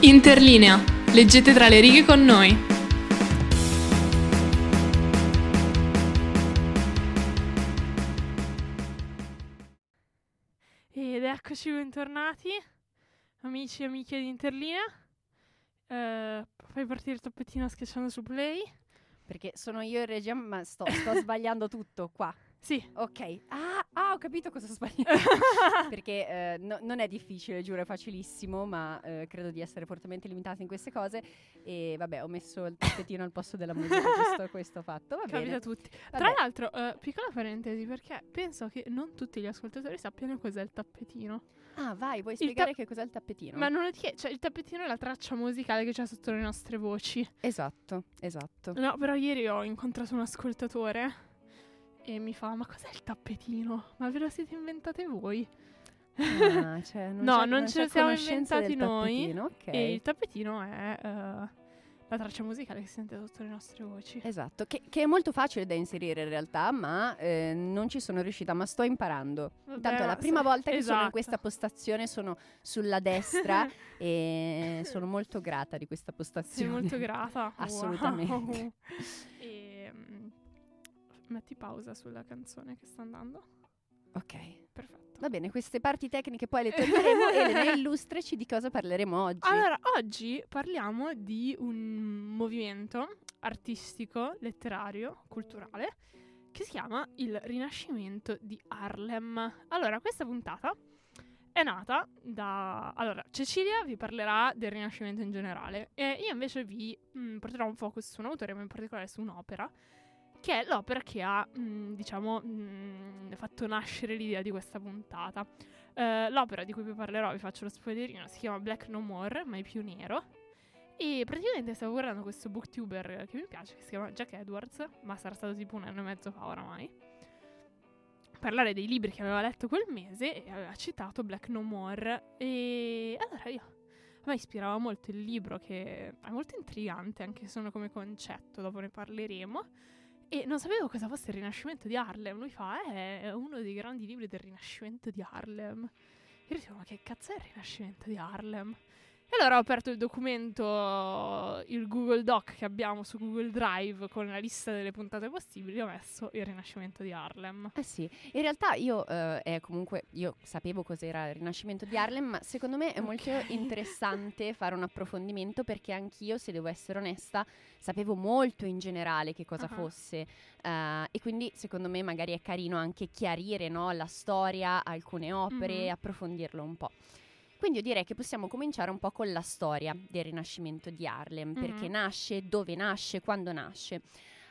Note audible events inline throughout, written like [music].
Interlinea. Leggete tra le righe con noi. Ed eccoci bentornati, amici e amiche di Interlinea. Eh, fai partire il tappettino schiacciando su play. Perché sono io in regia, ma sto, sto sbagliando tutto qua. Sì, Ok. Ah, ah, ho capito cosa sto sbagliando. [laughs] Perché eh, no- non è difficile, giuro, è facilissimo, ma eh, credo di essere fortemente limitata in queste cose. E vabbè, ho messo il tappettino al posto della musica, [laughs] questo, questo fatto. Va capita bene. a tutti. Vabbè. Tra l'altro, eh, piccola parentesi, perché penso che non tutti gli ascoltatori sappiano cos'è il tappetino. Ah, vai, vuoi spiegare ta- che cos'è il tappettino? Ma non è che, cioè il tappetino è la traccia musicale che c'è sotto le nostre voci. Esatto, esatto. No, però ieri ho incontrato un ascoltatore e mi fa, ma cos'è il tappetino? Ma ve lo siete inventate voi? Ah, cioè, [laughs] non No, non ce lo siamo inventati noi, tappetino, ok. E il tappetino è eh, la traccia musicale che si sente sotto le nostre voci. Esatto, che, che è molto facile da inserire in realtà, ma eh, non ci sono riuscita, ma sto imparando. Vabbè, Tanto è la ma prima volta che sono in esatto. questa postazione, sono sulla destra [laughs] e sono molto grata di questa Sei postazione. molto grata. [laughs] Assolutamente. Wow. E, metti pausa sulla canzone che sta andando. Ok, Perfetto. va bene, queste parti tecniche poi le toglieremo. Elena, [laughs] illustraci di cosa parleremo oggi. Allora, oggi parliamo di un movimento artistico, letterario, culturale che si chiama il Rinascimento di Harlem. Allora, questa puntata è nata da... Allora, Cecilia vi parlerà del Rinascimento in generale e io invece vi mm, porterò un focus su un autore, ma in particolare su un'opera, che è l'opera che ha, mm, diciamo, mm, fatto nascere l'idea di questa puntata. Eh, l'opera di cui vi parlerò, vi faccio lo spoilerino, si chiama Black No More, mai più nero. E praticamente stavo guardando questo booktuber che mi piace, che si chiama Jack Edwards, ma sarà stato tipo un anno e mezzo fa oramai. Parlare dei libri che aveva letto quel mese e aveva citato Black No More. E allora io. A me ispirava molto il libro, che è molto intrigante anche solo come concetto, dopo ne parleremo. E non sapevo cosa fosse il Rinascimento di Harlem. Lui fa, "Eh, è uno dei grandi libri del Rinascimento di Harlem. Io dicevo, ma che cazzo è il Rinascimento di Harlem? E allora ho aperto il documento, il Google Doc che abbiamo su Google Drive con la lista delle puntate possibili e ho messo il Rinascimento di Harlem. Eh sì, in realtà io eh, comunque io sapevo cos'era il Rinascimento di Harlem, ma secondo me è molto Ok. interessante [laughs] fare un approfondimento perché anch'io, se devo essere onesta, sapevo molto in generale che cosa Ah. fosse eh, e quindi secondo me magari è carino anche chiarire no, la storia, alcune opere, Mhm. approfondirlo un po'. Quindi io direi che possiamo cominciare un po' con la storia del Rinascimento di Harlem, perché Mhm. nasce, dove nasce, quando nasce.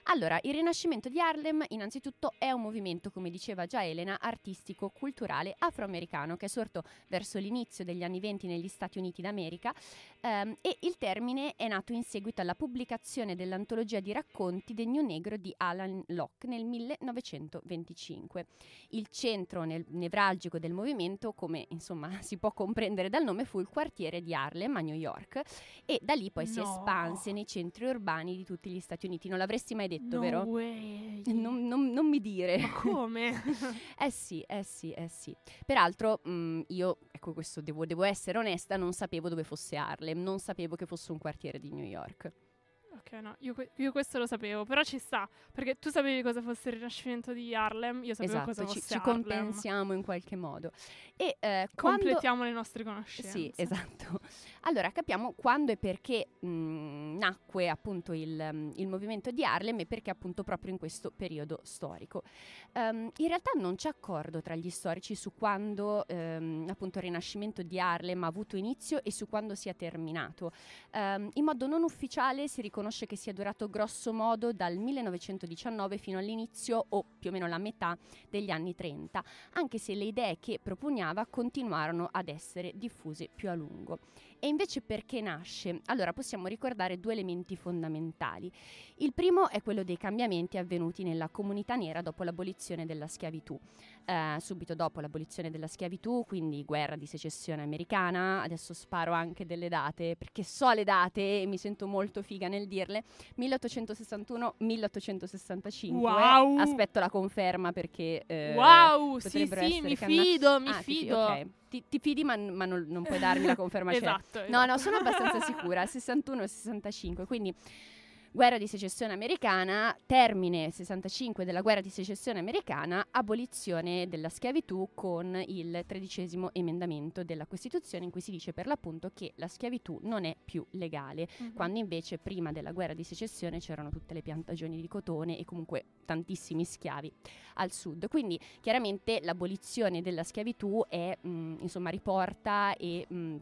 Allora, il Rinascimento di Harlem innanzitutto è un movimento, come diceva già Elena, artistico-culturale afroamericano che è sorto verso l'inizio degli anni 20 negli Stati Uniti d'America ehm, e il termine è nato in seguito alla pubblicazione dell'antologia di racconti Degno Negro di Alan Locke nel 1925. Il centro nel- nevralgico del movimento, come insomma [laughs] si può comprendere dal nome, fu il quartiere di Harlem a New York e da lì poi si No. espanse nei centri urbani di tutti gli Stati Uniti. Non l'avresti mai detto, no vero? way. Non, non- non mi dire. Ma come? [laughs] Eh sì, eh sì, eh sì. Peraltro mh, io, ecco questo devo, devo essere onesta, non sapevo dove fosse Harlem, non sapevo che fosse un quartiere di New York. Ok, no, io, io questo lo sapevo, però ci sta, perché tu sapevi cosa fosse il Rinascimento di Harlem, io sapevo cosa esatto, ci, fosse ci Harlem. compensiamo in qualche modo. E eh, quando... Completiamo le nostre conoscenze. Sì, esatto. Allora capiamo quando e perché mh, nacque appunto il, mm, il movimento di Harlem e perché appunto proprio in questo periodo storico. Ehm, in realtà non c'è accordo tra gli storici su quando ehm, appunto il rinascimento di Harlem ha avuto inizio e su quando sia terminato. Ehm, in modo non ufficiale si riconosce che sia durato grosso modo dal 1919 fino all'inizio o più o meno la metà degli anni 30, anche se le idee che proponiava continuarono ad essere diffuse più a lungo. E invece perché nasce? Allora possiamo ricordare due elementi fondamentali. Il primo è quello dei cambiamenti avvenuti nella comunità nera dopo l'abolizione della schiavitù. Eh, subito dopo l'abolizione della schiavitù, quindi guerra di secessione americana, adesso sparo anche delle date perché so le date e mi sento molto figa nel dirle dirle. 1861-1865. Wow! Aspetto la conferma perché eh, wow, sì, sì, mi fido, mi Ah, ti fi- fido. ok. Ti, ti fidi ma, ma non, non puoi darmi la [laughs] conferma certa. esatto, No, esatto. no, sono abbastanza [laughs] sicura, 61 e 65, quindi guerra di secessione americana, termine 65 della guerra di secessione americana, abolizione della schiavitù con il tredicesimo emendamento della Costituzione in cui si dice per l'appunto che la schiavitù non è più legale, Mhm. quando invece prima della guerra di secessione c'erano tutte le piantagioni di cotone e comunque tantissimi schiavi al sud. Quindi chiaramente l'abolizione della schiavitù è, mh, insomma, riporta e mh,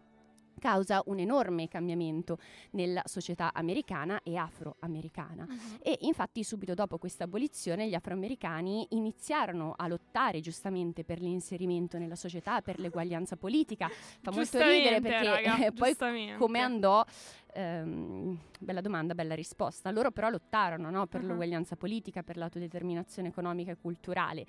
causa un enorme cambiamento nella società americana e afroamericana. Mhm. E infatti subito dopo questa abolizione gli afroamericani iniziarono a lottare giustamente per l'inserimento nella società, per l'eguaglianza politica. Fa molto ridere perché raga, eh, poi come andò? Ehm, bella domanda, bella risposta. Loro però lottarono no, per Ah. l'uguaglianza politica, per l'autodeterminazione economica e culturale.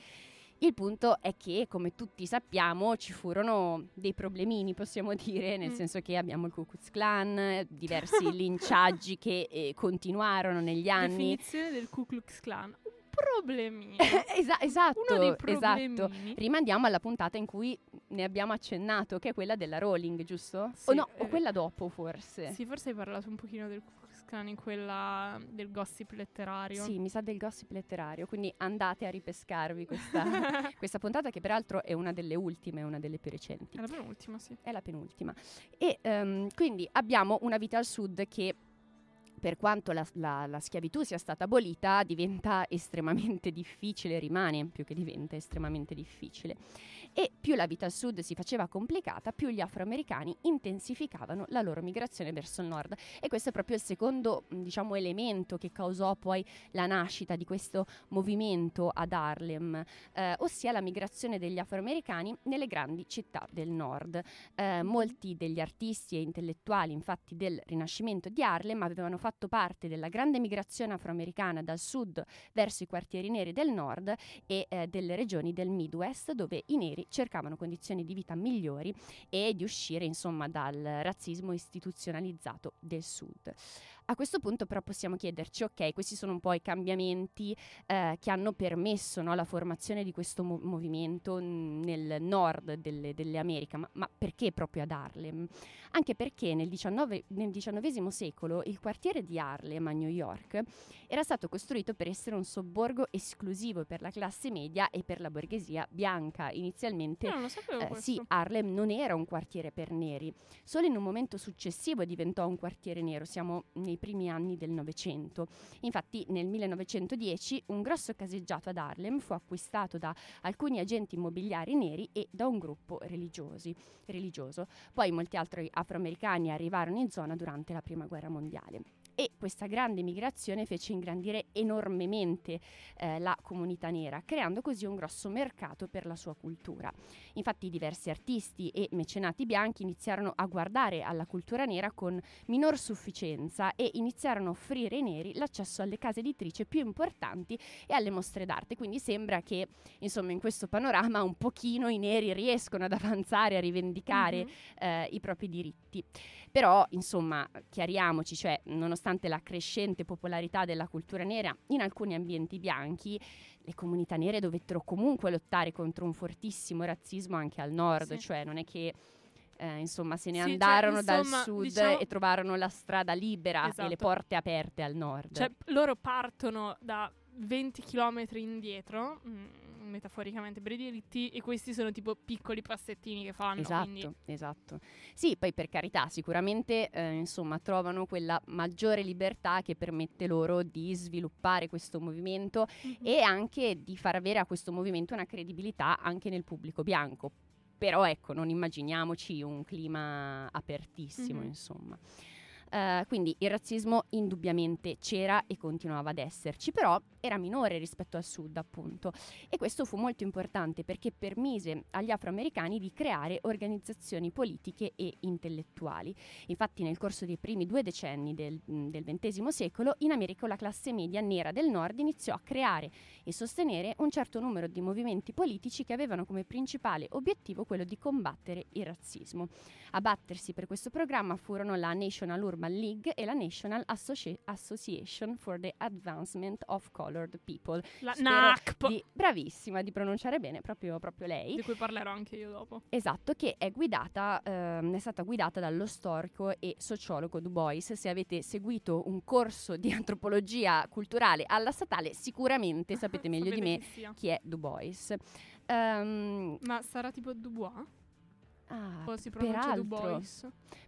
Il punto è che, come tutti sappiamo, ci furono dei problemini, possiamo dire, nel Mm. senso che abbiamo il Ku Klux Klan, diversi [laughs] linciaggi che eh, continuarono negli anni. Definizione del Ku Klux Klan. Un problemino. [laughs] Esa- esatto, Uno dei esatto. problemini. Rimandiamo alla puntata in cui ne abbiamo accennato, che è quella della Rowling, giusto? Sì, o no, eh, o quella dopo forse. Sì, forse hai parlato un pochino del Ku Klan in quella del gossip letterario. Sì, mi sa del gossip letterario, quindi andate a ripescarvi questa, [laughs] questa puntata che peraltro è una delle ultime, una delle più recenti. È la penultima, sì. È la penultima. E ehm, quindi abbiamo una vita al sud che per quanto la, la- la schiavitù sia stata abolita, diventa estremamente difficile, rimane più che diventa estremamente difficile. E più la vita al sud si faceva complicata, più gli afroamericani intensificavano la loro migrazione verso il nord. E questo è proprio il secondo, diciamo, elemento che causò poi la nascita di questo movimento ad Harlem, eh, ossia la migrazione degli afroamericani nelle grandi città del nord. Eh, molti degli artisti e intellettuali, infatti, del Rinascimento di Harlem avevano fatto parte della grande migrazione afroamericana dal sud verso i quartieri neri del nord e eh, delle regioni del Midwest, dove i neri cercavano condizioni di vita migliori e di uscire, insomma, dal razzismo istituzionalizzato del sud. A questo punto però possiamo chiederci, ok, questi sono un po' i cambiamenti eh, che hanno permesso no, la formazione di questo mo- movimento mh, nel nord delle, delle Americhe, ma, ma perché proprio ad Harlem? Anche perché nel, 19 nel XIX secolo il quartiere di Harlem a New York era stato costruito per essere un sobborgo esclusivo per la classe media e per la borghesia bianca. Inizialmente eh, sì, Harlem non era un quartiere per neri, solo in un momento successivo diventò un quartiere nero, siamo nei primi anni del Novecento. Infatti nel 1910 un grosso caseggiato ad Harlem fu acquistato da alcuni agenti immobiliari neri e da un gruppo religiosi, religioso. Poi molti altri afroamericani arrivarono in zona durante la Prima Guerra Mondiale. E questa grande migrazione fece ingrandire enormemente eh, la comunità nera, creando così un grosso mercato per la sua cultura. Infatti diversi artisti e mecenati bianchi iniziarono a guardare alla cultura nera con minor sufficienza e iniziarono a offrire ai neri l'accesso alle case editrici più importanti e alle mostre d'arte. Quindi sembra che, insomma, in questo panorama un pochino i neri riescono ad avanzare, a rivendicare Mhm. eh, i propri diritti. Però, insomma, chiariamoci, cioè, nonostante la crescente popolarità della cultura nera in alcuni ambienti bianchi, le comunità nere dovettero comunque lottare contro un fortissimo razzismo anche al nord, Sì. cioè non è che eh, insomma se ne Sì, cioè, andarono dal insomma, sud diciamo- e trovarono la strada libera e Esatto. le porte aperte al nord. Cioè, loro partono da 20 km indietro, mm, metaforicamente per i diritti, e questi sono tipo piccoli passettini che fanno. Esatto, quindi- esatto. Sì, poi per carità, sicuramente eh, insomma trovano quella maggiore libertà che permette loro di sviluppare questo movimento Mhm. e anche di far avere a questo movimento una credibilità anche nel pubblico bianco. Però ecco, non immaginiamoci un clima apertissimo, Mhm. insomma. Eh, quindi il razzismo indubbiamente c'era e continuava ad esserci, però era minore rispetto al sud, appunto. E questo fu molto importante perché permise agli afroamericani di creare organizzazioni politiche e intellettuali. Infatti, nel corso dei primi due decenni del, mh, del XX secolo, in America la classe media nera del nord iniziò a creare e sostenere un certo numero di movimenti politici che avevano come principale obiettivo quello di combattere il razzismo. A battersi per questo programma furono la National Urban National League e la National Associ- Association for the Advancement of Colored People. La Spero NACP, Di, bravissima di pronunciare bene, proprio, proprio lei. di cui parlerò anche io dopo. Esatto, che è guidata, ehm, è stata guidata dallo storico e sociologo Du Bois. Se avete seguito un corso di antropologia culturale alla statale, sicuramente [laughs] sapete meglio di Sapete me chi chi è Du Bois. Ehm, Ma sarà tipo Dubois? ah, O si pronuncia peraltro, Dubois?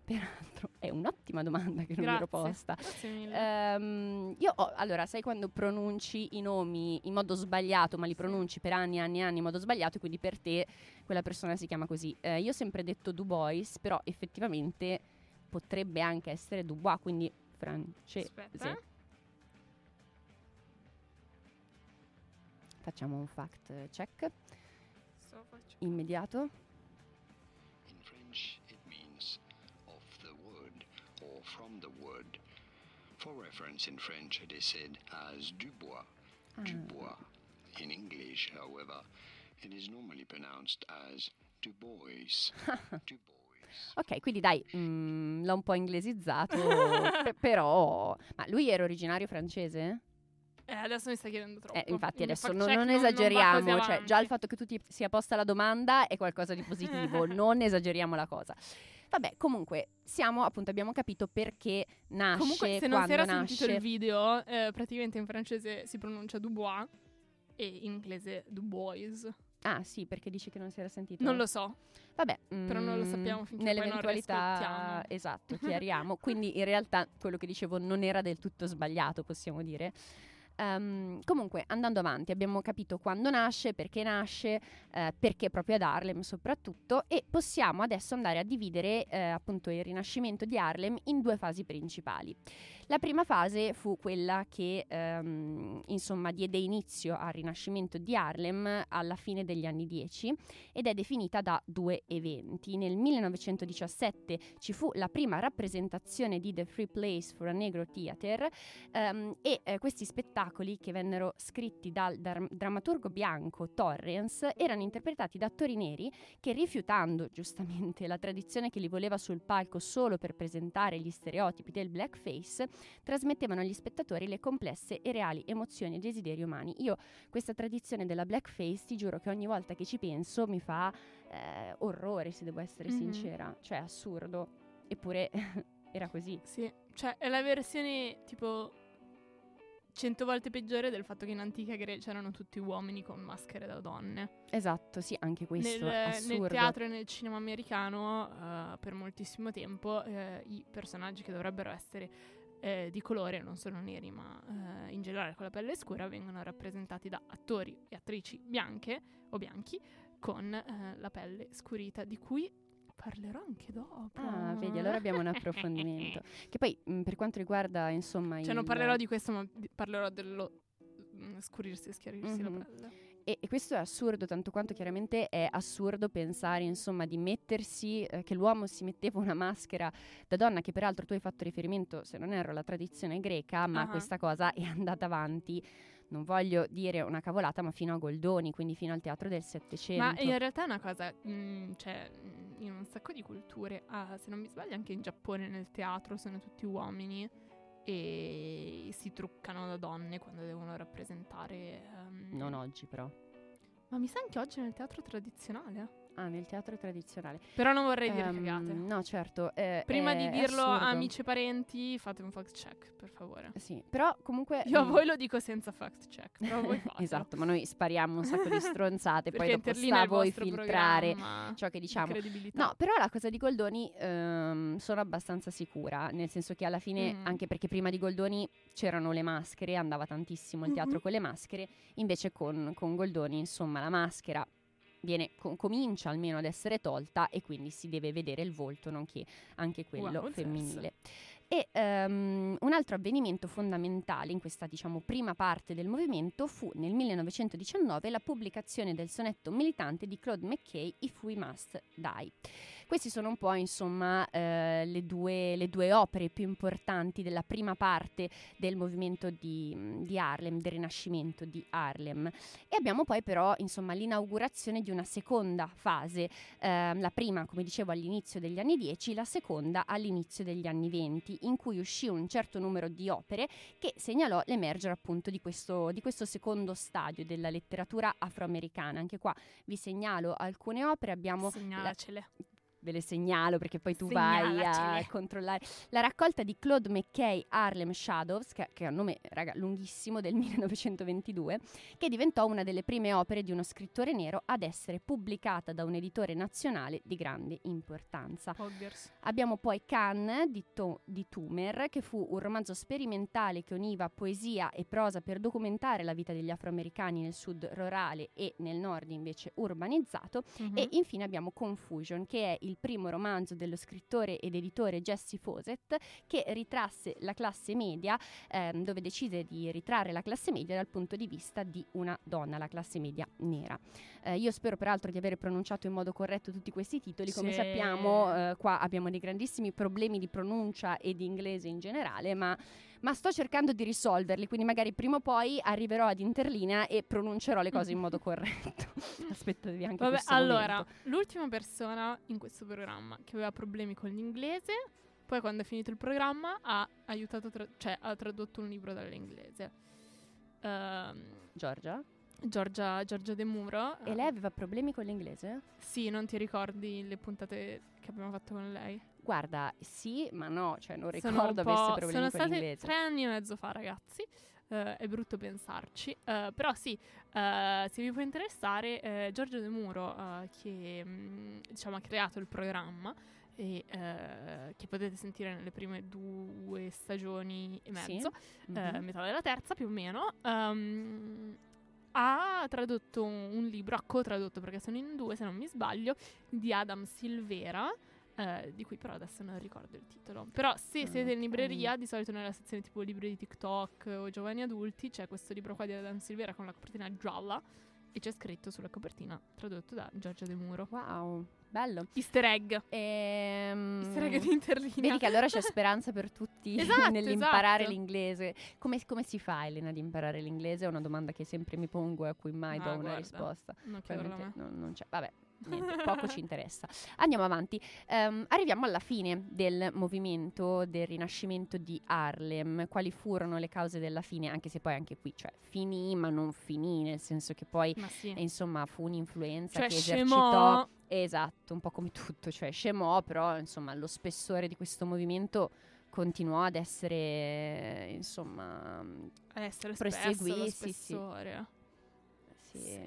Peraltro, è un'ottima domanda che non mi ero posta. Grazie mille. Ehm, io ho, allora, sai quando pronunci i nomi in modo sbagliato, ma li pronunci per anni e anni e anni in modo sbagliato, e quindi per te quella persona si chiama così. Eh, io ho sempre detto Du Bois, però effettivamente potrebbe anche essere Dubois, quindi francese. Aspetta. Facciamo un fact check immediato. In French, from the wood. For reference, in French, it is said as Dubois. Ah, Dubois. In English, however, it is normally pronounced as Dubois. [laughs] Dubois. Ok, quindi dai, mm, l'ho un po' inglesizzato, [laughs] pe- però... Ma lui era originario francese? Eh, adesso mi stai chiedendo troppo. Eh, infatti Il adesso non, non esageriamo, cioè avanti. già il fatto che tu ti sia posta la domanda è qualcosa di positivo, [laughs] non esageriamo la cosa. Vabbè, comunque, siamo, appunto, abbiamo capito perché nasce, Comunque, se non si era sentito nasce. il video, eh, praticamente in francese si pronuncia Dubois e in inglese Dubois. Ah, sì, perché dici che non si era sentito? Non lo so. Vabbè, Però non lo mm, sappiamo finché Nell'eventualità, esatto, [laughs] chiariamo. Quindi in realtà quello che dicevo non era del tutto sbagliato, possiamo dire. Ehm, comunque, andando avanti, abbiamo capito quando nasce, perché nasce, eh, perché proprio ad Harlem soprattutto, e possiamo adesso andare a dividere eh, appunto il rinascimento di Harlem in due fasi principali. La prima fase fu quella che ehm, insomma diede inizio al rinascimento di Harlem alla fine degli anni 10 ed è definita da due eventi. Nel 1917 ci fu la prima rappresentazione di The Free Place for a Negro Theater ehm, e eh, questi spettacoli che vennero scritti dal dar- drammaturgo bianco Torrance erano interpretati da attori neri che rifiutando giustamente la tradizione che li voleva sul palco solo per presentare gli stereotipi del blackface trasmettevano agli spettatori le complesse e reali emozioni e desideri umani. Io questa tradizione della blackface, ti giuro che ogni volta che ci penso mi fa eh, orrore, se devo essere Mhm. sincera. Cioè, assurdo. Eppure [laughs] era così. Sì, cioè è la versione tipo cento volte peggiore del fatto che in antica Grecia erano tutti uomini con maschere da donne. Esatto, sì, anche questo Nel, nel teatro e nel cinema americano eh, per moltissimo tempo eh, i personaggi che dovrebbero essere eh, di colore, non solo neri, ma eh, in generale con la pelle scura, vengono rappresentati da attori e attrici bianche o bianchi con eh, la pelle scurita, di cui parlerò anche dopo. Ah, vedi, allora abbiamo un approfondimento. [laughs] Che poi, mh, per quanto riguarda, insomma, Cioè, non il- parlerò di questo, ma parlerò dello mm, scurirsi e schiarirsi Mhm. la pelle. E, e questo è assurdo, tanto quanto chiaramente è assurdo pensare, insomma, di mettersi, eh, che l'uomo si metteva una maschera da donna, che peraltro tu hai fatto riferimento, se non erro, alla tradizione greca, ma Ah. questa cosa è andata avanti, non voglio dire una cavolata, ma fino a Goldoni, quindi fino al teatro del Settecento. Ma in realtà è una cosa, mm, cioè, in un sacco di culture, ah, se non mi sbaglio anche in Giappone nel teatro sono tutti uomini e si truccano da donne quando devono rappresentare... ehm, Non oggi però. Ma mi sa anche oggi nel teatro tradizionale. Ah, nel teatro tradizionale. Però non vorrei dire Ehm, cagate. No, certo. eh, Prima di dirlo a amici e parenti, fate un fact check, per favore. Sì, però comunque... Io a mm, voi lo dico senza fact check, però voi [laughs] fatelo. Esatto, ma noi spariamo un sacco di stronzate, [laughs] poi dopo sta a voi filtrare ciò che di diciamo. No, però la cosa di Goldoni ehm, sono abbastanza sicura, nel senso che alla fine, Mm. anche perché prima di Goldoni c'erano le maschere, andava tantissimo il teatro Mhm. con le maschere, invece con, con Goldoni, insomma, la maschera viene, co- comincia almeno ad essere tolta e quindi si deve vedere il volto, nonché anche quello Wow, femminile. E ehm, un altro avvenimento fondamentale in questa diciamo, prima parte del movimento fu nel 1919 la pubblicazione del sonetto militante di Claude McKay If We Must Die. Queste sono un po' insomma eh, le, due, le, due, opere più importanti della prima parte del movimento di, di, Harlem, del rinascimento di Harlem. E abbiamo poi però insomma l'inaugurazione di una seconda fase, eh, la prima come dicevo all'inizio degli anni 10, la seconda all'inizio degli anni 20, in cui uscì un certo numero di opere che segnalò l'emergere appunto di questo, di questo secondo stadio della letteratura afroamericana. Anche qua vi segnalo alcune opere, abbiamo... Segnalacele. La, ve le segnalo perché poi tu vai a [laughs] controllare. La raccolta di Claude McKay Harlem Shadows, che, che, è un nome raga, lunghissimo del [laughs] 1922, che diventò una delle prime opere di uno scrittore nero ad essere pubblicata da un editore nazionale di grande importanza. Poggers. Abbiamo poi Can di, to- di Tumer, che fu un romanzo sperimentale che univa poesia e prosa per documentare la vita degli afroamericani nel sud rurale e nel nord invece urbanizzato. Mm-hmm. E infine abbiamo Confusion, che è il primo romanzo dello scrittore ed editore Jesse Fawcett che ritrasse la classe media, ehm, dove decise di ritrarre la classe media dal punto di vista di una donna, la classe media nera. Eh, io spero peraltro di aver pronunciato in modo corretto tutti questi titoli, come sì. sappiamo eh, qua abbiamo dei grandissimi problemi di pronuncia e di inglese in generale, ma ma sto cercando di risolverli, quindi magari prima o poi arriverò ad interlinea e pronuncerò le cose in modo [laughs] corretto. Aspettatevi anche Vabbè, allora, momento. l'ultima persona in questo programma che aveva problemi con l'inglese, poi quando è finito il programma ha aiutato, tra- cioè ha tradotto un libro dall'inglese. Um, Giorgia? Giorgia, Giorgia De Muro. E lei aveva problemi con l'inglese? Sì, non ti ricordi le puntate che abbiamo fatto con lei? Guarda, sì, ma no, cioè non ricordo avesse problemi sono con l'inglese. Sono tre anni e mezzo fa, ragazzi. Uh, è brutto pensarci, uh, però sì, uh, se vi può interessare, Giorgio De Muro, che mh, mm, diciamo, ha creato il programma e che potete sentire nelle prime due stagioni e mezzo, sì. mm-hmm. metà della terza più o meno, um, ha tradotto un, un libro, ha co-tradotto perché sono in due se non mi sbaglio, di Adam Silvera eh, di cui però adesso non ricordo il titolo. Però se mm, siete in libreria, di solito nella sezione tipo libri di TikTok o giovani adulti, c'è questo libro qua di Adam Silvera con la copertina gialla e c'è scritto sulla copertina, tradotto da Giorgio De Muro. Wow, bello. Easter egg. Ehm... Easter egg di interlinea. Vedi che allora c'è speranza per tutti [laughs] [laughs] esatto, nell'imparare esatto. l'inglese. Come, come, si fa Elena ad imparare l'inglese? È una domanda che sempre mi pongo e a cui mai ah, do una guarda, risposta. Non, non, non c'è. Vabbè, niente, poco ci interessa. Andiamo avanti. Um, arriviamo alla fine del movimento del rinascimento di Harlem. Quali furono le cause della fine? Anche se poi anche qui, cioè, finì ma non finì, nel senso che poi, sì. eh, insomma, fu un'influenza cioè, che scemò. esercitò... Esatto, un po' come tutto, cioè scemò, però insomma lo spessore di questo movimento continuò ad essere, insomma, ad essere proseguì, sì, sì. Sì.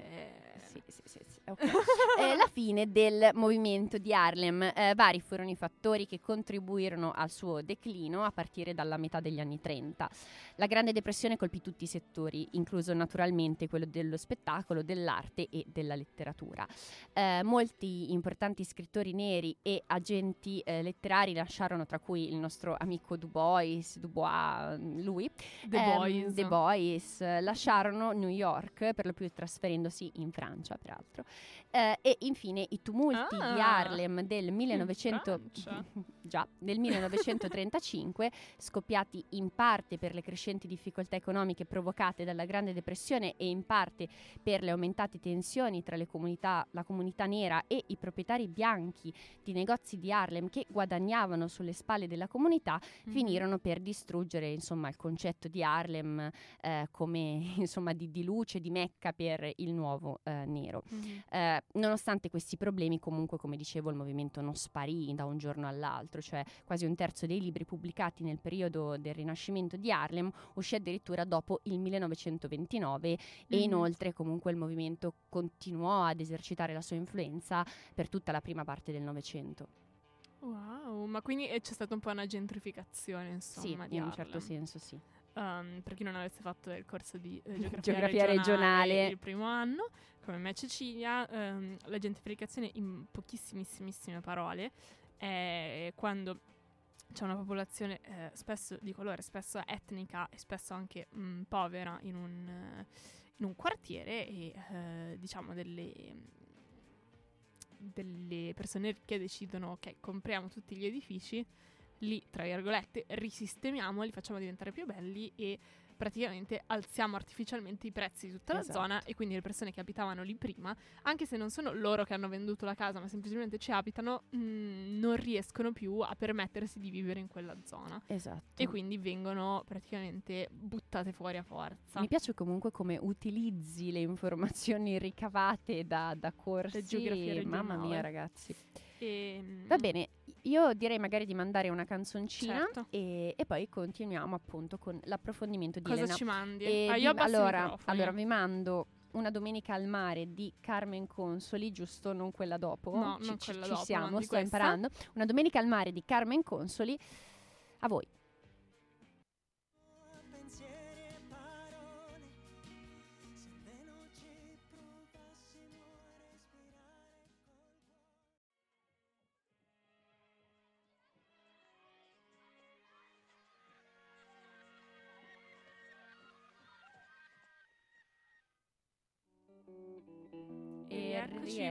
Sì, sì, sì, sì. Okay. [laughs] eh, la fine del movimento di Harlem. Eh, vari furono i fattori che contribuirono al suo declino a partire dalla metà degli anni 30. La Grande Depressione colpì tutti i settori, incluso naturalmente quello dello spettacolo, dell'arte e della letteratura. Eh, molti importanti scrittori neri e agenti eh, letterari lasciarono, tra cui il nostro amico Du Bois, Du Bois lui, The ehm, Boys. The Boys lasciarono New York, per lo più trasferendosi in Francia, peraltro. Eh, e infine i tumulti ah, di Harlem del, 1900... [laughs] già, del 1935, scoppiati in parte per le crescenti difficoltà economiche provocate dalla Grande Depressione e in parte per le aumentate tensioni tra comunità, la comunità nera e i proprietari bianchi di negozi di Harlem che guadagnavano sulle spalle della comunità, mm-hmm. finirono per distruggere insomma, il concetto di Harlem eh, come [laughs] insomma, di, di, luce, di mecca per il nuovo eh, nero. Mm-hmm. Eh, nonostante questi problemi, comunque, come dicevo, il movimento non sparì da un giorno all'altro, cioè quasi un terzo dei libri pubblicati nel periodo del Rinascimento di Harlem uscì addirittura dopo il 1929 mm-hmm. e inoltre comunque il movimento continuò ad esercitare la sua influenza per tutta la prima parte del Novecento. Wow, ma quindi eh, c'è stata un po' una gentrificazione, insomma, sì, in un certo senso sì. Um, per chi non avesse fatto il corso di eh, [laughs] geografia, geografia regionale, regionale, il primo anno, come me Cecilia, um, la gentrificazione in pochissimissime parole è quando c'è una popolazione eh, spesso di colore, spesso etnica e spesso anche mh, mm, povera in un, in un, quartiere e eh, diciamo delle delle persone ricche decidono ok, compriamo tutti gli edifici, li, tra virgolette, risistemiamo, li facciamo diventare più belli e praticamente alziamo artificialmente i prezzi di tutta la Esatto. zona e quindi le persone che abitavano lì prima, anche se non sono loro che hanno venduto la casa, ma semplicemente ci abitano, mh, non riescono più a permettersi di vivere in quella zona Esatto. e quindi vengono praticamente buttate fuori a forza. Mi piace comunque come utilizzi le informazioni ricavate da, da corsi. geografia Mamma mia, ragazzi. E, mh, Va bene, io direi magari di mandare una canzoncina Certo. e, e poi continuiamo appunto con l'approfondimento di Cosa Elena. ci mandi? E Ah, di- io abbasso i allora, allora, vi mando una domenica al mare di Carmen Consoli, giusto? Non quella dopo? No, ci, non ci- quella ci dopo, siamo, sto questa. imparando. Una domenica al mare di Carmen Consoli. A voi.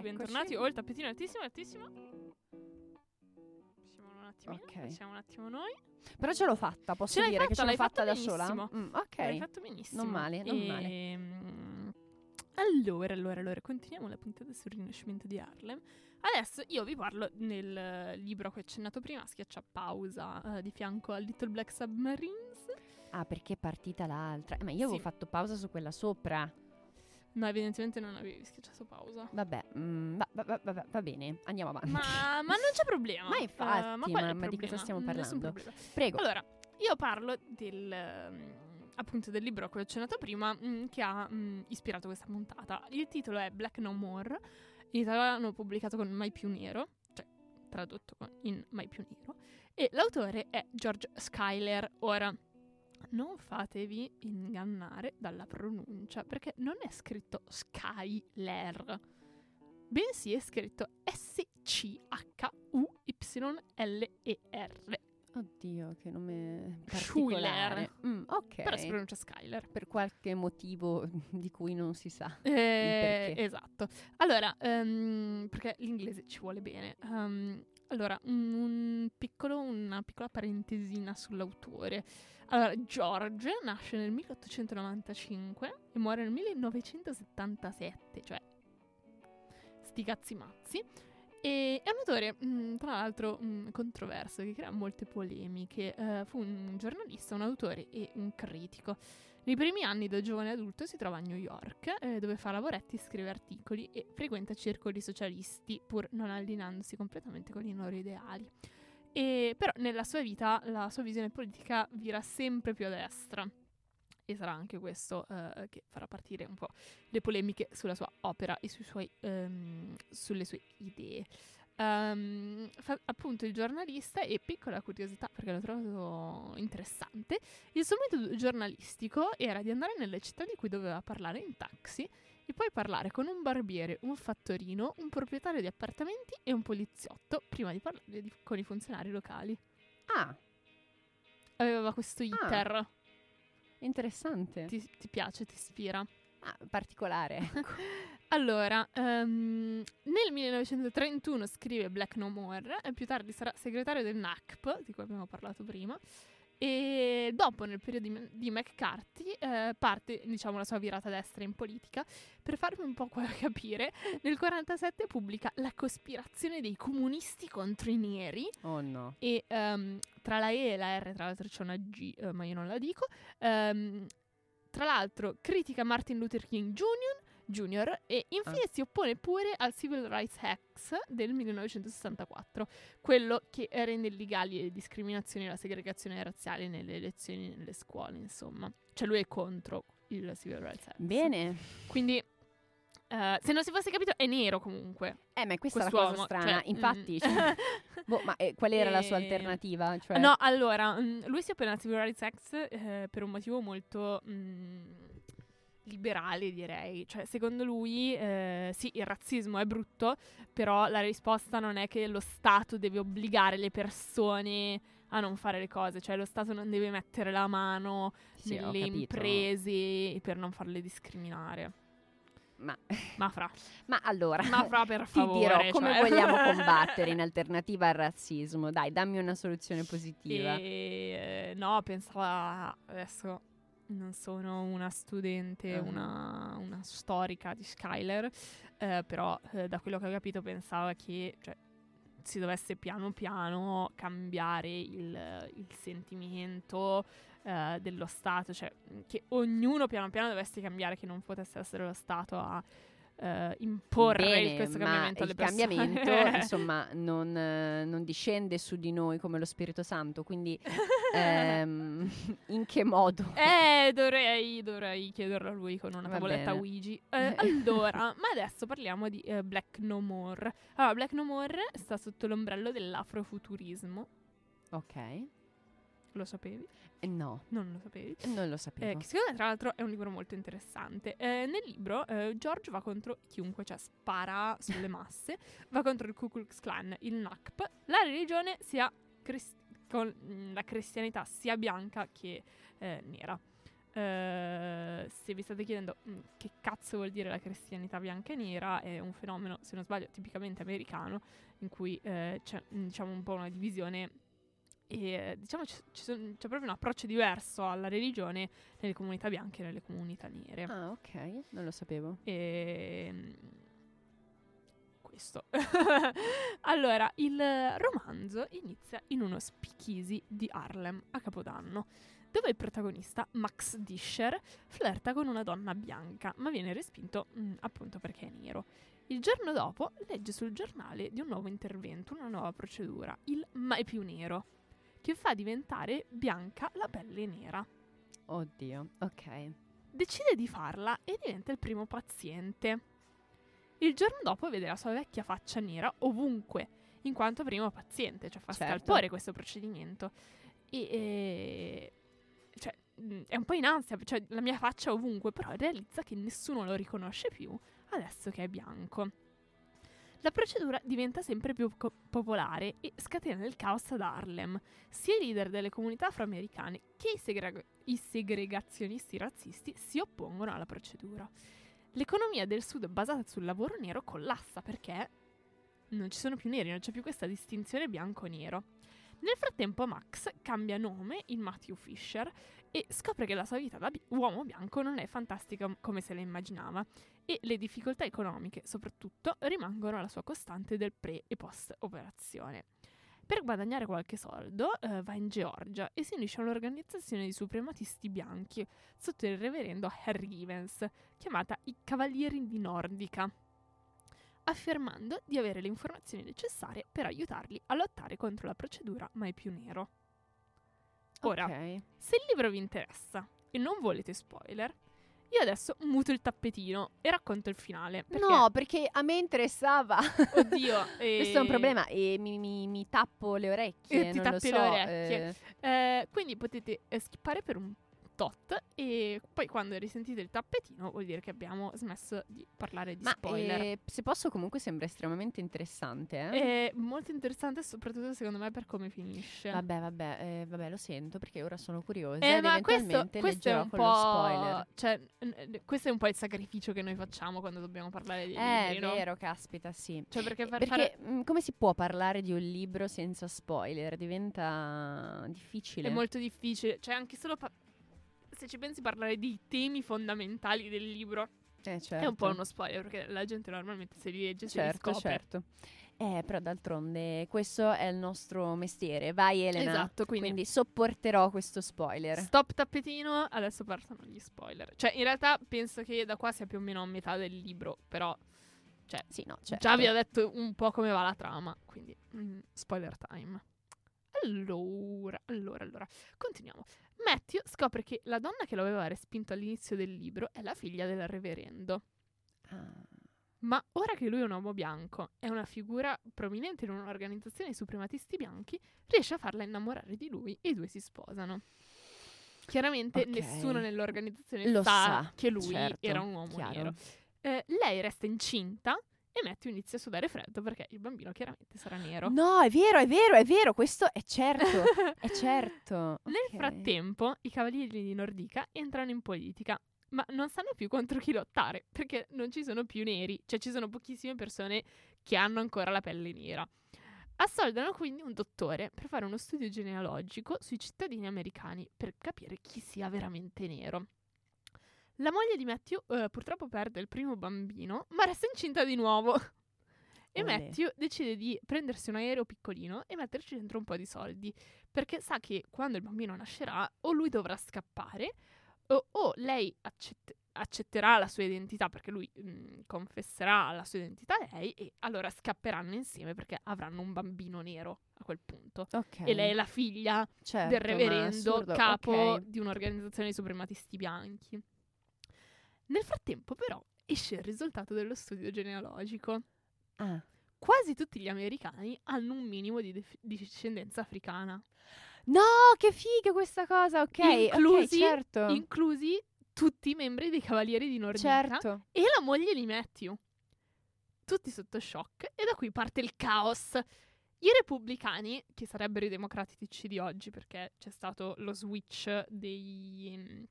Bentornati. Oh, il tappetino altissimo, altissimo. Passiamo un attimo. Ok. Passiamo un attimo noi. Però ce l'ho fatta, posso Ce dire che ce fatta, l'hai fatta da fatta sola? benissimo. Mm, ok. L'hai fatto benissimo. Non male, non male. Ehm, Allora, allora, allora, continuiamo la puntata sul rinascimento di Harlem. Adesso io vi parlo nel libro a cui ho accennato prima, schiaccia pausa eh, di fianco a Little Black Submarines. Ah, perché è partita l'altra? Eh, ma io avevo Sì. fatto pausa su quella sopra. No, evidentemente non avevi schiacciato pausa. Vabbè, mm, va, va- va- va- va bene, andiamo avanti. Ma, ma non c'è problema. [laughs] Ma infatti, Eh, ma- è il ma di cosa stiamo parlando? Prego. Allora, io parlo del, ehm, appunto del libro a cui ho accennato prima mm, che ha mm, ispirato questa puntata. Il titolo è Black No More, in italiano pubblicato con Mai più nero, cioè tradotto in Mai più nero, e l'autore è George Schuyler. Ora, non fatevi ingannare dalla pronuncia, perché non è scritto Skyler, bensì è scritto S-C-H-U-Y-L-E-R. Oddio, che nome particolare. Mm, ok. Però si pronuncia Skyler. per qualche motivo di cui non si sa. Eh, esatto. Allora, ehm, perché l'inglese ci vuole bene. Ehm, allora, un, un piccolo, una piccola parentesina sull'autore. Allora, George nasce nel 1895 e muore nel 1977, cioè sti cazzi mazzi. E è un autore, mh, tra l'altro, mh, controverso, che crea molte polemiche. Eh, fu un giornalista, un autore e un critico. Nei primi anni da giovane adulto si trova a New York, eh, dove fa lavoretti, scrive articoli e frequenta circoli socialisti, pur non allineandosi completamente con i loro ideali. E, però nella sua vita la sua visione politica vira sempre più a destra. E sarà anche questo eh, che farà partire un po' le polemiche sulla sua opera e suoi, ehm, sulle sue idee. Ehm, fa appunto il giornalista e piccola curiosità perché l'ho trovato interessante il suo metodo giornalistico era di andare nelle città di cui doveva parlare in taxi e poi parlare con un barbiere, un fattorino, un proprietario di appartamenti e un poliziotto prima di parlare di- con i funzionari locali. Ah, Aveva questo iter. interessante. Ti, ti piace, ti ispira? Ah, particolare. [laughs] Allora, ehm, nel 1931 scrive Black No More e più tardi sarà segretario del NACP, di cui abbiamo parlato prima. E dopo, nel periodo di, McCarthy, eh, parte diciamo la sua virata destra in politica. Per farvi un po' [laughs] capire, nel 1947 pubblica La cospirazione dei comunisti contro i neri, Oh no. e ehm, tra la E e la R, tra l'altro c'è una G, eh, ma io non la dico. Ehm, tra l'altro, critica Martin Luther King Jr. Jr. e infine si oppone pure al Civil Rights Act del 1964, quello che rende illegali le discriminazioni e la segregazione razziale nelle elezioni e nelle scuole, insomma. Cioè lui è contro il Civil Rights Act. Bene. Quindi, eh, se non si fosse capito, è nero comunque. Eh, ma questa è la cosa strana. cioè, Infatti, mm. cioè, [laughs] boh, ma eh, qual era la sua E- alternativa? Cioè, No, allora, mm, lui si oppone al Civil Rights Act eh, per un motivo molto mm, liberale, direi. Cioè, secondo lui, eh, sì, il razzismo è brutto, però la risposta non è che lo Stato deve obbligare le persone a non fare le cose, cioè lo Stato non deve mettere la mano sì, nelle imprese per non farle discriminare. Ma, [laughs] Ma fra, ma allora, ma fra per [laughs] ti favore. dirò come cioè. vogliamo [laughs] combattere in alternativa al razzismo. Dai, dammi una soluzione positiva. E, eh, no, pensava adesso non sono una studente, Ah. una, una storica di Skyler, eh, però eh, da quello che ho capito pensava che cioè, si dovesse piano piano cambiare il, il sentimento eh, dello Stato, cioè che ognuno piano piano dovesse cambiare, che non potesse essere lo Stato a eh, imporre Bene, questo cambiamento alle il cambiamento, [laughs] insomma, non, eh, non discende su di noi come lo Spirito Santo, quindi [laughs] ehm, in che modo? Eh, dovrei, dovrei chiederlo a lui con una Va tavoletta bene. Ouija. [laughs] Eh, allora, ma adesso parliamo di eh, Black No More. Allora, Black No More sta sotto l'ombrello dell'afrofuturismo. Ok. Lo sapevi? Eh, No, Non lo sapevi? non lo Eh, sapevo. che secondo me, tra l'altro, è un libro molto interessante. Eh, nel libro, eh, George va contro chiunque, cioè spara sulle [laughs] masse, va contro il Ku Klux Klan, il NACP, la religione sia cris- con mm, la cristianità sia bianca che eh, nera. Eh, se vi state chiedendo mm, che cazzo vuol dire la cristianità bianca e nera, è un fenomeno, se non sbaglio, tipicamente americano, in cui eh, c'è mm, diciamo un po' una divisione e diciamo ci- ci son- c'è proprio un approccio diverso alla religione nelle comunità bianche e nelle comunità nere. Ah, ok, non lo sapevo. E questo. [laughs] allora, il romanzo inizia in uno speakeasy di Harlem a Capodanno, dove il protagonista, Max Disher, flirta con una donna bianca, ma viene respinto mm, appunto perché è nero. Il giorno dopo legge sul giornale di un nuovo intervento, una nuova procedura, il mai più nero, che fa diventare bianca la pelle nera Oddio, ok. decide di farla e diventa il primo paziente. Il giorno dopo vede la sua vecchia faccia nera ovunque, in quanto primo paziente, cioè fa Certo. scalpore questo procedimento. E, e- cioè, mh, è un po' in ansia, cioè la mia faccia ovunque, però realizza che nessuno lo riconosce più adesso che è bianco. La procedura diventa sempre più co- popolare e scatena il caos ad Harlem. Sia i leader delle comunità afroamericane che i, segreg- i segregazionisti razzisti si oppongono alla procedura. L'economia del sud basata sul lavoro nero collassa perché non ci sono più neri, non c'è più questa distinzione bianco-nero. Nel frattempo Max cambia nome in Matthew Fisher e scopre che la sua vita da bi- uomo bianco non è fantastica come se la immaginava e le difficoltà economiche, soprattutto, rimangono la sua costante del pre e post operazione. Per guadagnare qualche soldo eh, va in Georgia e si unisce a un'organizzazione di suprematisti bianchi sotto il reverendo Harry Evans, chiamata i Cavalieri di Nordica, affermando di avere le informazioni necessarie per aiutarli a lottare contro la procedura mai più nero. Ora, Ok. se il libro vi interessa e non volete spoiler, io adesso muto il tappetino e racconto il finale. Perché, No, perché a me interessava. [laughs] oddio, [laughs] Questo è un eh, problema e mi, mi- mi tappo le orecchie. E [laughs] ti tappi so, le orecchie. eh, Eh, quindi potete eh, skippare per un tot e poi quando risentite il tappetino vuol dire che abbiamo smesso di parlare di ma spoiler. eh, se posso comunque sembra estremamente interessante. Eh? È molto interessante soprattutto secondo me per come finisce. Vabbè, vabbè, eh, vabbè, lo sento perché ora sono curiosa Eh, ma questo, questo è un po'. spoiler. Cioè, questo è un po' il sacrificio che noi facciamo quando dobbiamo parlare di Eh, libri, no? vero, caspita, sì. Cioè, perché per Perché fare. mh, come si può parlare di un libro senza spoiler? Diventa difficile. È molto difficile. Cioè, anche solo. pa- se ci pensi parlare di temi fondamentali del libro, Eh, certo. è un po' uno spoiler, perché la gente normalmente se li legge, se li Certo, scopre. certo. Eh, però d'altronde questo è il nostro mestiere. Vai Elena. Esatto, quindi, Quindi sopporterò questo spoiler. stop tappetino, adesso partono gli spoiler. Cioè, in realtà penso che da qua sia più o meno a metà del libro, però Sì, no, certo. già vi ho detto un po' come va la trama, quindi mm, spoiler time. Allora, allora, allora, continuiamo. Matthew scopre che la donna che lo aveva respinto all'inizio del libro è la figlia del reverendo. Ah, Ma ora che lui è un uomo bianco, è una figura prominente in un'organizzazione di suprematisti bianchi, riesce a farla innamorare di lui e i due si sposano. Chiaramente Ok. nessuno nell'organizzazione Lo sa, sa, che lui certo, era un uomo chiaro. nero. Eh, lei resta incinta e Matthew inizia a sudare freddo perché il bambino chiaramente sarà nero. No, è vero, è vero, è vero. Questo è certo. è [laughs] certo. Nel Ok. frattempo, i cavalieri di Nordica entrano in politica ma non sanno più contro chi lottare, perché non ci sono più neri, cioè ci sono pochissime persone che hanno ancora la pelle nera. Assoldano quindi un dottore per fare uno studio genealogico sui cittadini americani per capire chi sia veramente nero. La moglie di Matthew eh, purtroppo perde il primo bambino, ma resta incinta di nuovo. E Olè. Matthew decide di prendersi un aereo piccolino e metterci dentro un po' di soldi, perché sa che quando il bambino nascerà o lui dovrà scappare o, o lei accett- accetterà la sua identità perché lui mh, confesserà la sua identità a lei e allora scapperanno insieme perché avranno un bambino nero a quel punto. Ok. E lei è la figlia Certo, del reverendo capo ok. di un'organizzazione di suprematisti bianchi. Nel frattempo, però, esce il risultato dello studio genealogico. Ah. Quasi tutti gli americani hanno un minimo di, def- di discendenza africana, No, che figa questa cosa, ok. Inclusi- certo. inclusi tutti i membri dei Cavalieri di Nordica certo. e la moglie di Matthew. Tutti sotto shock e da qui parte il caos. I repubblicani, che sarebbero i democratici di oggi perché c'è stato lo switch dei,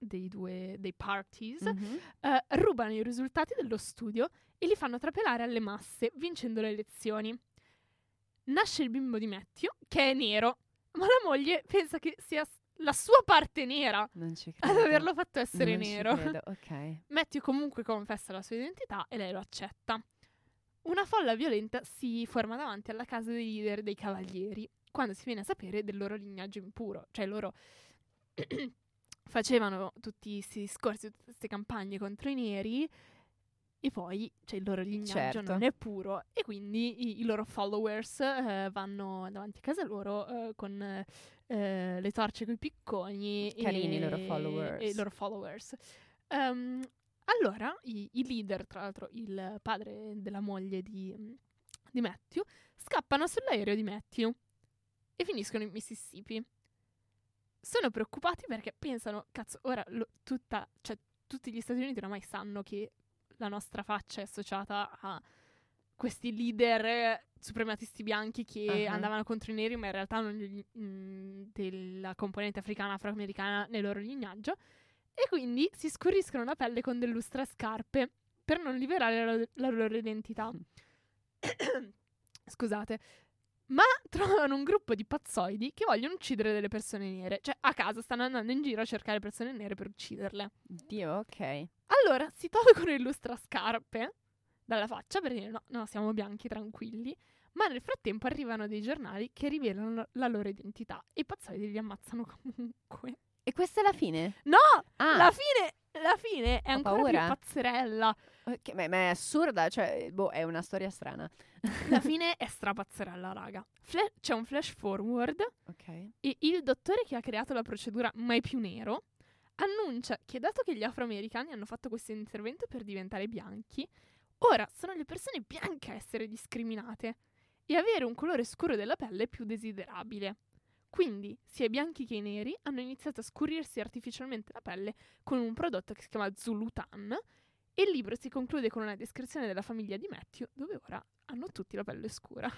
dei due dei parties, Mhm. eh, rubano i risultati dello studio e li fanno trapelare alle masse, vincendo le elezioni. Nasce il bimbo di Matthew, che è nero, ma la moglie pensa che sia la sua parte nera ad averlo fatto essere Non nero. credo, [laughs] Ok. Matthew comunque confessa la sua identità e lei lo accetta. Una folla violenta si forma davanti alla casa dei leader dei cavalieri quando si viene a sapere del loro lignaggio impuro. Cioè loro [clears throat] facevano tutti questi discorsi, tutte queste campagne contro i neri e poi cioè, il loro lignaggio Certo. non è puro e quindi i, i loro followers eh, vanno davanti a casa loro eh, con eh, le torce con i picconi Carini e, i loro followers. i loro followers. Ehm, allora i, i leader, tra l'altro il padre della moglie di, di Matthew, scappano sull'aereo di Matthew e finiscono in Mississippi. Sono preoccupati perché pensano, cazzo, ora lo- tutta, cioè, tutti gli Stati Uniti oramai sanno che la nostra faccia è associata a questi leader eh, suprematisti bianchi che Ah. andavano contro i neri, ma in realtà non gli- mm, della componente africana afroamericana nel loro lignaggio. E quindi si scurriscono la pelle con del lustrascarpe per non liberare la, la loro identità. [coughs] Scusate. Ma [laughs] trovano un gruppo di pazzoidi che vogliono uccidere delle persone nere. Cioè, a casa stanno andando in giro a cercare persone nere per ucciderle. Dio, ok. Allora si tolgono il lustrascarpe dalla faccia per dire no, no, siamo bianchi, tranquilli. Ma nel frattempo arrivano dei giornali che rivelano la loro identità e i pazzoidi li ammazzano [laughs] comunque. E questa è la fine? No! Ah, La fine, la fine è Ho ancora paura. più pazzerella. Ok, ma, ma è assurda, cioè, boh, è una storia strana. La [laughs] fine è strapazzerella, raga. Fla- c'è un flash forward Ok. e il dottore che ha creato la procedura Mai più nero annuncia che dato che gli afroamericani hanno fatto questo intervento per diventare bianchi, ora sono le persone bianche a essere discriminate e avere un colore scuro della pelle più desiderabile. Quindi sia i bianchi che i neri hanno iniziato a scurrirsi artificialmente la pelle con un prodotto che si chiama Zulutan il libro si conclude con una descrizione della famiglia di Matthew dove ora hanno tutti la pelle scura.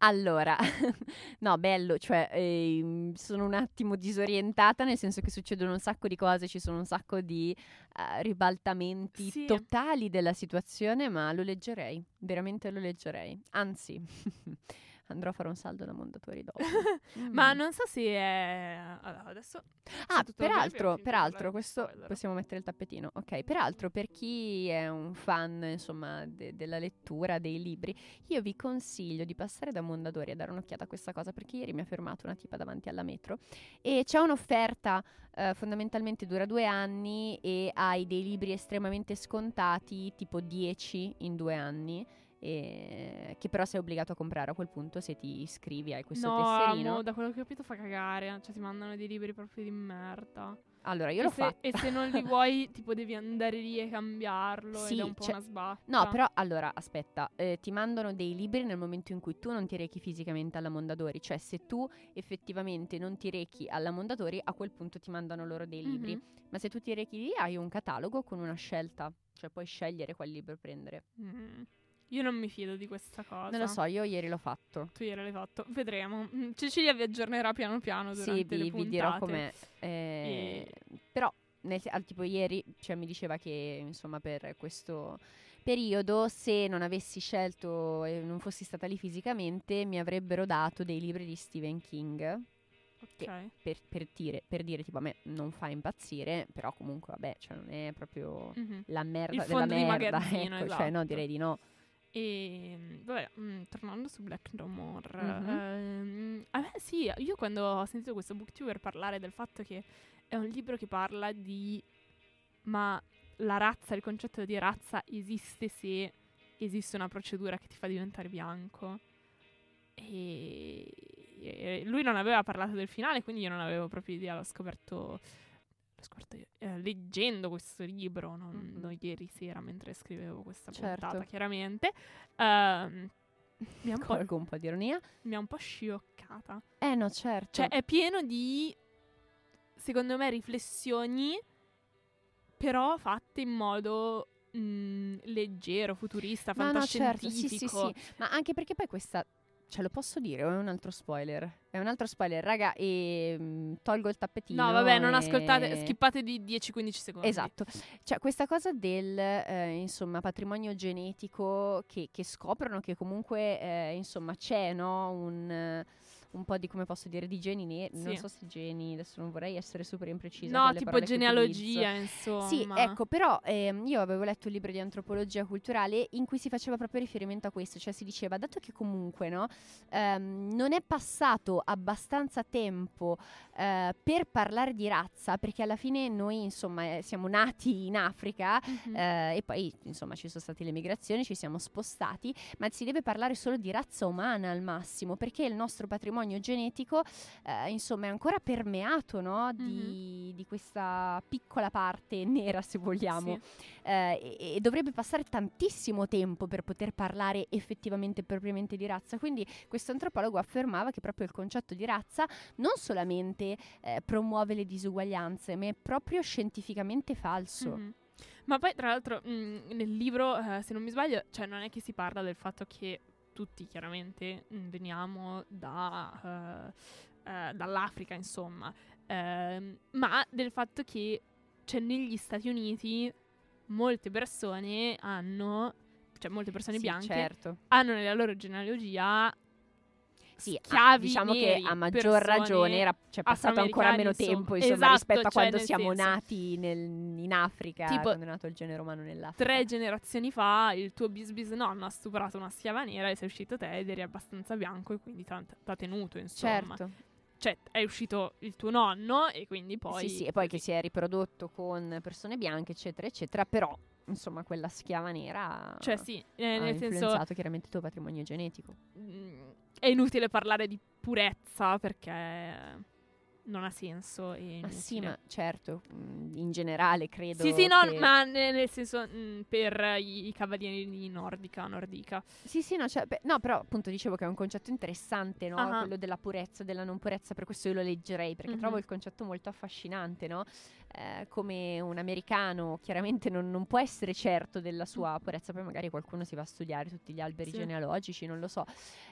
Allora, [laughs] no, bello, cioè ehm, sono un attimo disorientata nel senso che succedono un sacco di cose, ci sono un sacco di eh, ribaltamenti Sì. totali della situazione, ma lo leggerei, veramente lo leggerei. Anzi, [laughs] andrò a fare un saldo da Mondatori dopo. [laughs] Ma Mm. non so se è... allora, adesso... Ah, peraltro, peraltro, questo spoiler. possiamo mettere il tappetino. Ok, peraltro, per chi è un fan, insomma, de- della lettura, dei libri, io vi consiglio di passare da Mondadori a dare un'occhiata a questa cosa, perché ieri mi ha fermato una tipa davanti alla metro e c'è un'offerta, eh, fondamentalmente dura due anni e hai dei libri estremamente scontati, tipo 10 in due anni. E- che però sei obbligato a comprare a quel punto se ti iscrivi hai questo no, tesserino amo, da quello che ho capito fa cagare. Cioè, ti mandano dei libri proprio di merda. allora io e l'ho se, fatto E se non li vuoi, [laughs] tipo, devi andare lì e cambiarlo. Sì, ed è un po' cioè- una sbatta. No, però allora aspetta, eh, ti mandano dei libri nel momento in cui tu non ti rechi fisicamente alla Mondadori, cioè se tu effettivamente non ti rechi alla Mondadori, a quel punto ti mandano loro dei libri, Mhm. ma se tu ti rechi lì hai un catalogo con una scelta, cioè puoi scegliere qual libro prendere. Mm. Io non mi fido di questa cosa. Non lo so, io ieri l'ho fatto. Tu ieri l'hai fatto. Vedremo. Mm, Cecilia vi aggiornerà piano piano durante Sì, le vi, vi dirò com'è. eh, E- Però nel- tipo ieri cioè, mi diceva che insomma per questo periodo se non avessi scelto e non fossi stata lì fisicamente mi avrebbero dato dei libri di Stephen King Ok. per, per dire, per dire tipo a me non fa impazzire però comunque vabbè cioè non è proprio Mhm. la merda Il della merda [laughs] ecco cioè no esatto. direi di no E mm, vabbè, mm, tornando su Black No More, Mhm. ehm, a me sì, io quando ho sentito questo booktuber parlare del fatto che è un libro che parla di ma la razza, il concetto di razza esiste se esiste una procedura che ti fa diventare bianco. E, e lui non aveva parlato del finale, quindi io non avevo proprio idea, l'ho scoperto, scoperto eh, leggendo questo libro, non, Mhm. non ieri sera mentre scrivevo questa Certo. puntata, chiaramente. Ehm, mi, ha un po', un po' di ironia mi ha un po' scioccata. eh no certo Cioè, è pieno di, secondo me, riflessioni, però fatte in modo mm, leggero, futurista, No, no, certo, fantascientifico. sì, sì, sì. Ma anche perché poi questa. Cioè, lo posso dire o è un altro spoiler? È un altro spoiler, raga, e mm, tolgo il tappetino. No, vabbè, non e- ascoltate, skippate di 10-15 secondi. Esatto, cioè questa cosa del eh, insomma patrimonio genetico che, che scoprono che comunque eh, insomma c'è no? un, eh, un po' di come posso dire di geni neri, non Sì. so se geni, adesso non vorrei essere super imprecisa. No, tipo genealogia, insomma. Sì, ecco, però ehm, io avevo letto un libro di antropologia culturale in cui si faceva proprio riferimento a questo, cioè si diceva, dato che comunque no, ehm, non è passato abbastanza tempo eh, per parlare di razza, perché alla fine noi insomma eh, siamo nati in Africa Mhm. eh, e poi insomma ci sono state le migrazioni, ci siamo spostati, ma si deve parlare solo di razza umana al massimo, perché il nostro patrimonio genetico eh, insomma è ancora permeato no, di, di questa piccola parte nera se vogliamo Sì. eh, e, e dovrebbe passare tantissimo tempo per poter parlare effettivamente propriamente di razza. Quindi questo antropologo affermava che proprio il concetto di razza non solamente eh, promuove le disuguaglianze, ma è proprio scientificamente falso. Mhm. Ma poi, tra l'altro, mh, nel libro, eh, se non mi sbaglio, cioè non è che si parla del fatto che tutti chiaramente mh, veniamo da, eh, eh, dall'Africa, insomma, Ehm, ma del fatto che cioè, negli Stati Uniti molte persone hanno, cioè molte persone Sì, bianche, certo. hanno nella loro genealogia Sì, schiavi diciamo neri, che a maggior ragione era cioè, passato ancora meno afroamericani, tempo insomma. insomma, rispetto a Esatto, cioè, quando siamo senso- nati nel- in Africa, Tipo, quando è nato il genere umano nell'Africa. tre generazioni fa il tuo bis bisnonno ha stuprato una schiava nera e sei uscito te ed eri abbastanza bianco e quindi t'ha tenuto, insomma. Certo. Cioè, è uscito il tuo nonno e quindi poi... sì, sì, e poi che si è riprodotto con persone bianche, eccetera, eccetera, però insomma quella schiava nera Cioè, sì, eh, ha nel senso... influenzato chiaramente il tuo patrimonio genetico. mm, è inutile parlare di purezza perché non ha senso. Inutile. sì, ma certo, mh, in generale credo Sì, sì, no, che- ma ne- nel senso mm, per i, i cavalieri di Nordica, Nordica. Sì, sì, no, cioè, beh, no, però appunto dicevo che è un concetto interessante, no? Ah. Quello della purezza, della non purezza, per questo io lo leggerei, perché Mhm. trovo il concetto molto affascinante, no? Eh, come un americano chiaramente non, non può essere certo della sua purezza, poi magari qualcuno si va a studiare tutti gli alberi Sì. genealogici, non lo so.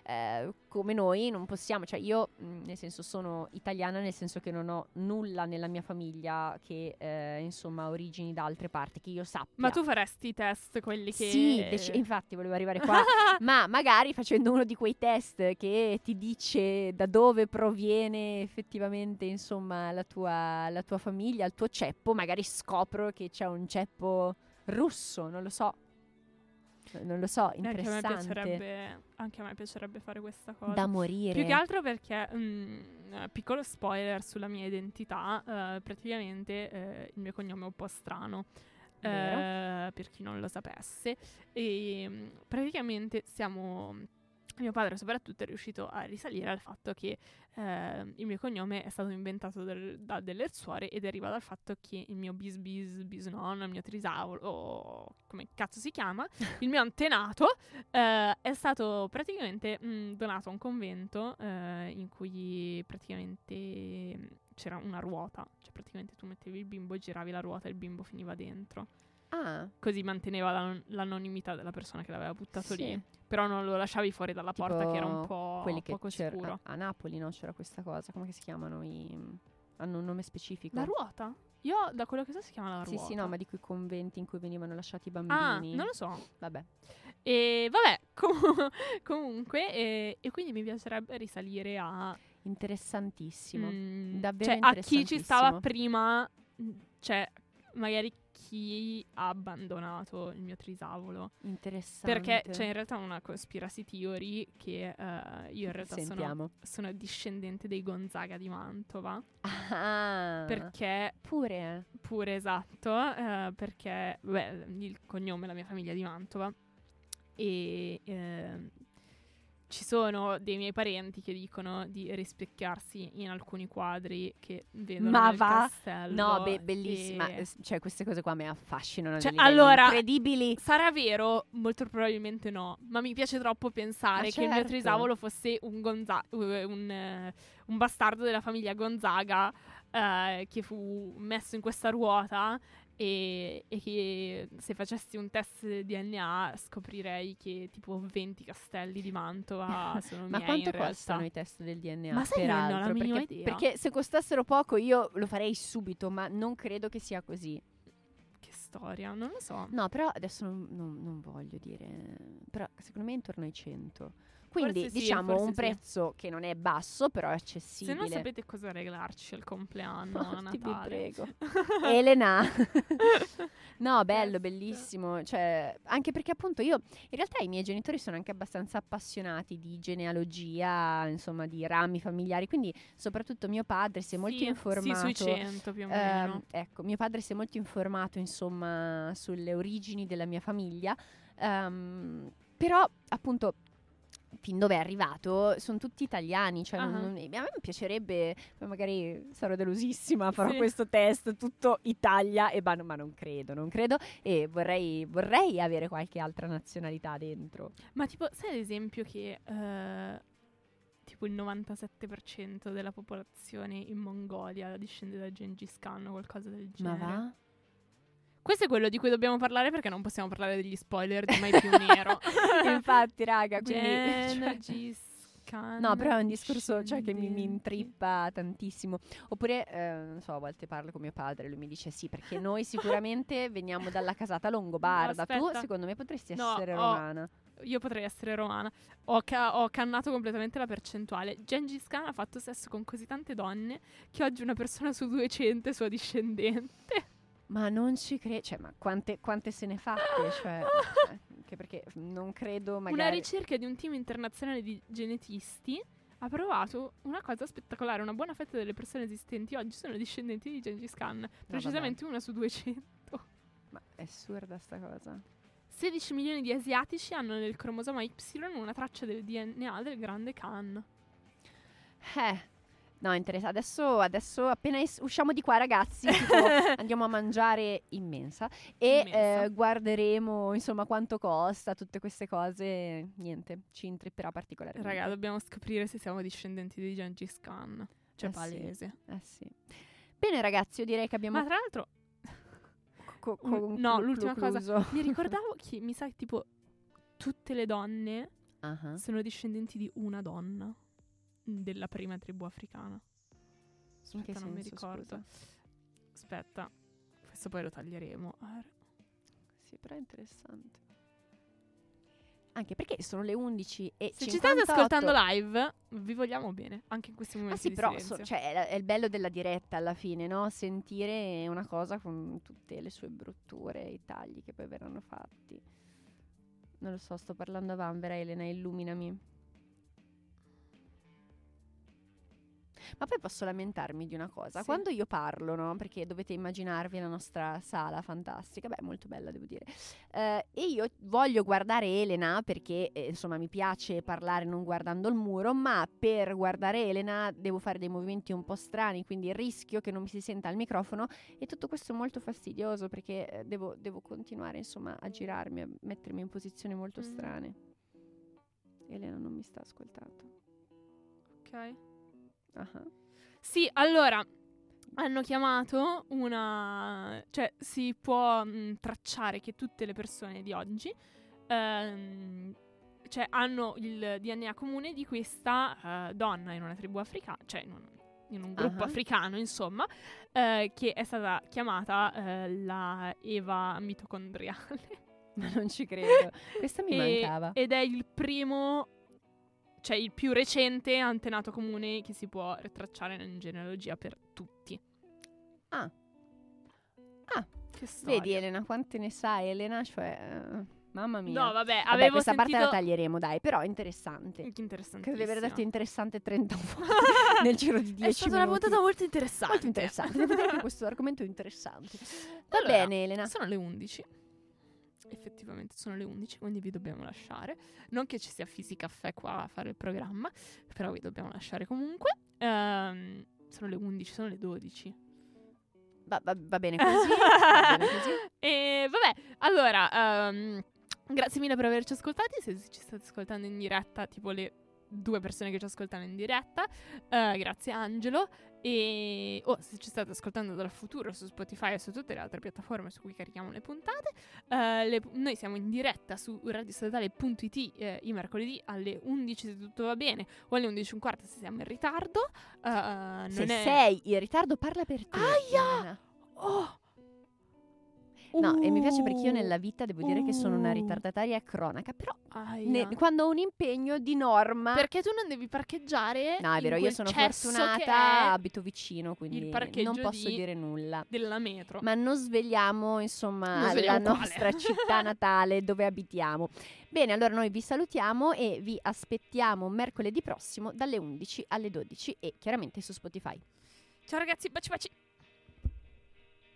Eh, come noi non possiamo, cioè io mh, nel senso sono italiana, nel senso che non ho nulla nella mia famiglia che eh, insomma ha origini da altre parti, che io sappia. Ma tu faresti i test, quelli che... Sì, dec- infatti volevo arrivare qua. [laughs] Ma magari facendo uno di quei test che ti dice da dove proviene effettivamente, insomma, la tua, la tua famiglia, il tuo ceppo, magari scopro che c'è un ceppo russo, non lo so. Non lo so, Anche a me interessante. piacerebbe, anche a me piacerebbe fare questa cosa. Da morire. Più che altro perché, mm, eh, piccolo spoiler sulla mia identità, eh, praticamente eh, il mio cognome è un po' strano. Eh, per chi non lo sapesse, e mm, praticamente siamo. Mio padre, soprattutto, è riuscito a risalire al fatto che eh, il mio cognome è stato inventato del- da delle suore e deriva dal fatto che il mio bis bis bisnonno, il mio trisauro, o come cazzo si chiama, [laughs] il mio antenato, eh, è stato praticamente mh, donato a un convento eh, in cui praticamente mh, c'era una ruota, cioè praticamente tu mettevi il bimbo, giravi la ruota e il bimbo finiva dentro. Ah, Così manteneva l'an- l'anonimità della persona che l'aveva buttato Sì. lì. Però non lo lasciavi fuori dalla porta che era un Tipo po' quelli che poco c'erano sicuro. a Napoli, no? C'era questa cosa, come che si chiamano? I... Hanno un nome specifico. La ruota? Io, da quello che so, si chiama la Sì, ruota. sì, no, ma di quei conventi in cui venivano lasciati i Ah, bambini. non lo so. Vabbè. E vabbè, [laughs] com- comunque, e, e quindi mi piacerebbe risalire a... Interessantissimo. mm, davvero cioè, a chi ci stava prima, mm, cioè, magari chi ha abbandonato il mio trisavolo. Interessante. Perché c'è in realtà una conspiracy theory che eh, io in realtà sono, sono discendente dei Gonzaga di Mantova. Ah, Perché pure. Pure esatto, eh, perché beh, il cognome, la mia famiglia è di Mantova e ehm, ci sono dei miei parenti che dicono di rispecchiarsi in alcuni quadri che vedono Ma nel va? castello. No, be- bellissima. e- Cioè, queste cose qua mi affascinano. Cioè, allora- incredibili. Sarà vero? Molto probabilmente no, ma mi piace troppo pensare Ma che il mio certo. trisavolo fosse un, Gonza- un, eh, un bastardo della famiglia Gonzaga eh, che fu messo in questa ruota e, e che se facessi un test DNA scoprirei che tipo 20 castelli di Mantova [laughs] sono Ma miei quanto costano i test del DNA? Ma sai che non ho peraltro? perché, idea. perché se costassero poco io lo farei subito, ma non credo che sia così. Che storia, non lo so. No, però adesso non, non- non voglio dire. Però secondo me è intorno ai 100. Quindi sì, diciamo un sì. prezzo che non è basso, però è Se accessibile. non sapete cosa regalarci al compleanno, [laughs] a Morti, vi Natale. prego. [laughs] Elena. [laughs] no, bello, bellissimo. Cioè, anche perché appunto io, in realtà i miei genitori sono anche abbastanza appassionati di genealogia, insomma, di rami familiari. Quindi, soprattutto mio padre si è molto Sì, informato. Sì, sui 100 più o Ehm, meno. ecco, mio padre si è molto informato, insomma, sulle origini della mia famiglia. Ehm, però, appunto, fin dove è arrivato, sono tutti italiani. Cioè, non- Ah. non- a me piacerebbe, poi magari sarò delusissima, farò Sì. questo test tutto Italia, e ma, ma non credo, non credo. E vorrei, vorrei avere qualche altra nazionalità dentro. Ma tipo, sai ad esempio che eh, tipo il 97% della popolazione in Mongolia discende da Gengis Khan o qualcosa del Ma genere? va? Questo è quello di cui dobbiamo parlare perché non possiamo parlare degli spoiler di Mai più nero. [laughs] Infatti, raga, quindi... cioè- Gengis Khan. No, però è un discorso cioè, che mi, mi intrippa tantissimo. Oppure, eh, non so, a volte parlo con mio padre, lui mi dice sì, perché [laughs] noi sicuramente veniamo dalla casata longobarda. tu, aspetta. secondo me, potresti No, essere ho- romana. Io potrei essere romana. Ho, ca- ho cannato completamente la percentuale. Gengis Khan ha fatto sesso con così tante donne che oggi una persona su 200 è sua discendente. Ma non ci credo, cioè, ma quante, quante se ne fatte? [laughs] Cioè, anche perché non credo magari... Una ricerca di un team internazionale di genetisti ha provato una cosa spettacolare. Una buona fetta delle persone esistenti oggi sono discendenti di Gengis Khan. Precisamente una su 200. Ma è assurda sta cosa. 16 milioni di asiatici hanno nel cromosoma Y una traccia del DNA del grande Khan. Eh... No, interessa. Adesso, adesso appena es- usciamo di qua, ragazzi, [laughs] tipo, andiamo a mangiare immensa e Immensa. eh, guarderemo insomma quanto costa, tutte queste cose. Niente, ci intripperà particolarmente. Raga, dobbiamo scoprire se siamo discendenti di Gengis Khan. Cioè, Eh sì. palese. Eh sì. Bene, ragazzi, io direi che abbiamo Ma tra l'altro, [laughs] co- un- conclu- no, l'ultima cosa. concluso. [laughs] mi ricordavo che mi sa che tipo tutte le donne Ah, sono discendenti di una donna della prima tribù africana. Aspetta, non mi senso, ricordo. scusa? Aspetta, questo poi lo taglieremo. Ah, Sì, però è interessante. Anche perché sono le 11 e Se ci state 58. ascoltando live, vi vogliamo bene, anche in questi momenti Ah sì, però so- cioè, è, il bello della diretta alla fine, no? Sentire una cosa con tutte le sue brutture e i tagli che poi verranno fatti. Non lo so, sto parlando a Vanvera, Elena, illuminami. Ma poi posso lamentarmi di una cosa. Sì. Quando io parlo, no? Perché dovete immaginarvi la nostra sala fantastica, beh, molto bella devo dire. Eh, e io voglio guardare Elena perché, eh, insomma, mi piace parlare non guardando il muro, ma per guardare Elena devo fare dei movimenti un po' strani, quindi rischio che non mi si senta al microfono e tutto questo è molto fastidioso perché eh, devo, devo continuare, insomma, a girarmi, a mettermi in posizioni molto Mm. strane. Elena non mi sta ascoltando. Ok. Ah. Sì, allora hanno chiamato una. cioè, si può mh, tracciare che tutte le persone di oggi. ehm, cioè, hanno il DNA comune di questa eh, donna in una tribù africana. Cioè, in un- in un gruppo Ah. africano, insomma, eh, che è stata chiamata eh, la Eva mitocondriale. Ma non ci credo. Questa mi [laughs] E- mancava. Ed è il primo, cioè il più recente antenato comune che si può ritracciare in genealogia per tutti. Ah. Ah, Che storia. Vedi Elena, quante ne sai Elena? Cioè, eh, mamma mia. No, vabbè, Vabbè, questa sentito... parte la taglieremo, dai, però è interessante. Credo di aver detto interessante 30 [laughs] volte [laughs] nel giro di 10 È stata minuti. una puntata molto interessante. Molto interessante, devo dire che questo argomento è interessante. [laughs] Va Allora, bene Elena. Sono le 11. Effettivamente sono le 11, quindi vi dobbiamo lasciare. Non che ci sia Fisica Caffè qua a fare il programma, però vi dobbiamo lasciare comunque. Ehm, sono le 11, sono le 12. Va, va- va bene così. va bene [laughs] così. e vabbè, allora, ehm, grazie mille per averci ascoltati. Se ci state ascoltando in diretta, tipo le due persone che ci ascoltano in diretta, eh, grazie Angelo. E oh, se ci state ascoltando dal futuro su Spotify e su tutte le altre piattaforme su cui carichiamo le puntate, eh, le- noi siamo in diretta su radiostatale.it eh, i mercoledì alle 11 se tutto va bene o alle 11.15 se siamo in ritardo. Non Se è... sei in ritardo parla per te. Aia! Oh! No, e mi piace perché io nella Uh, vita devo dire che sono una uh. ritardataria cronaca, però ne- quando ho un impegno di norma... Perché tu non devi parcheggiare. No, è vero, io sono fortunata, abito vicino, quindi non posso di- dire nulla. della metro. Ma non svegliamo, insomma, Non la svegliamo quale. nostra città [laughs] natale dove abitiamo. Bene, allora noi vi salutiamo e vi aspettiamo mercoledì prossimo dalle 11 alle 12 e chiaramente su Spotify. Ciao ragazzi, baci baci.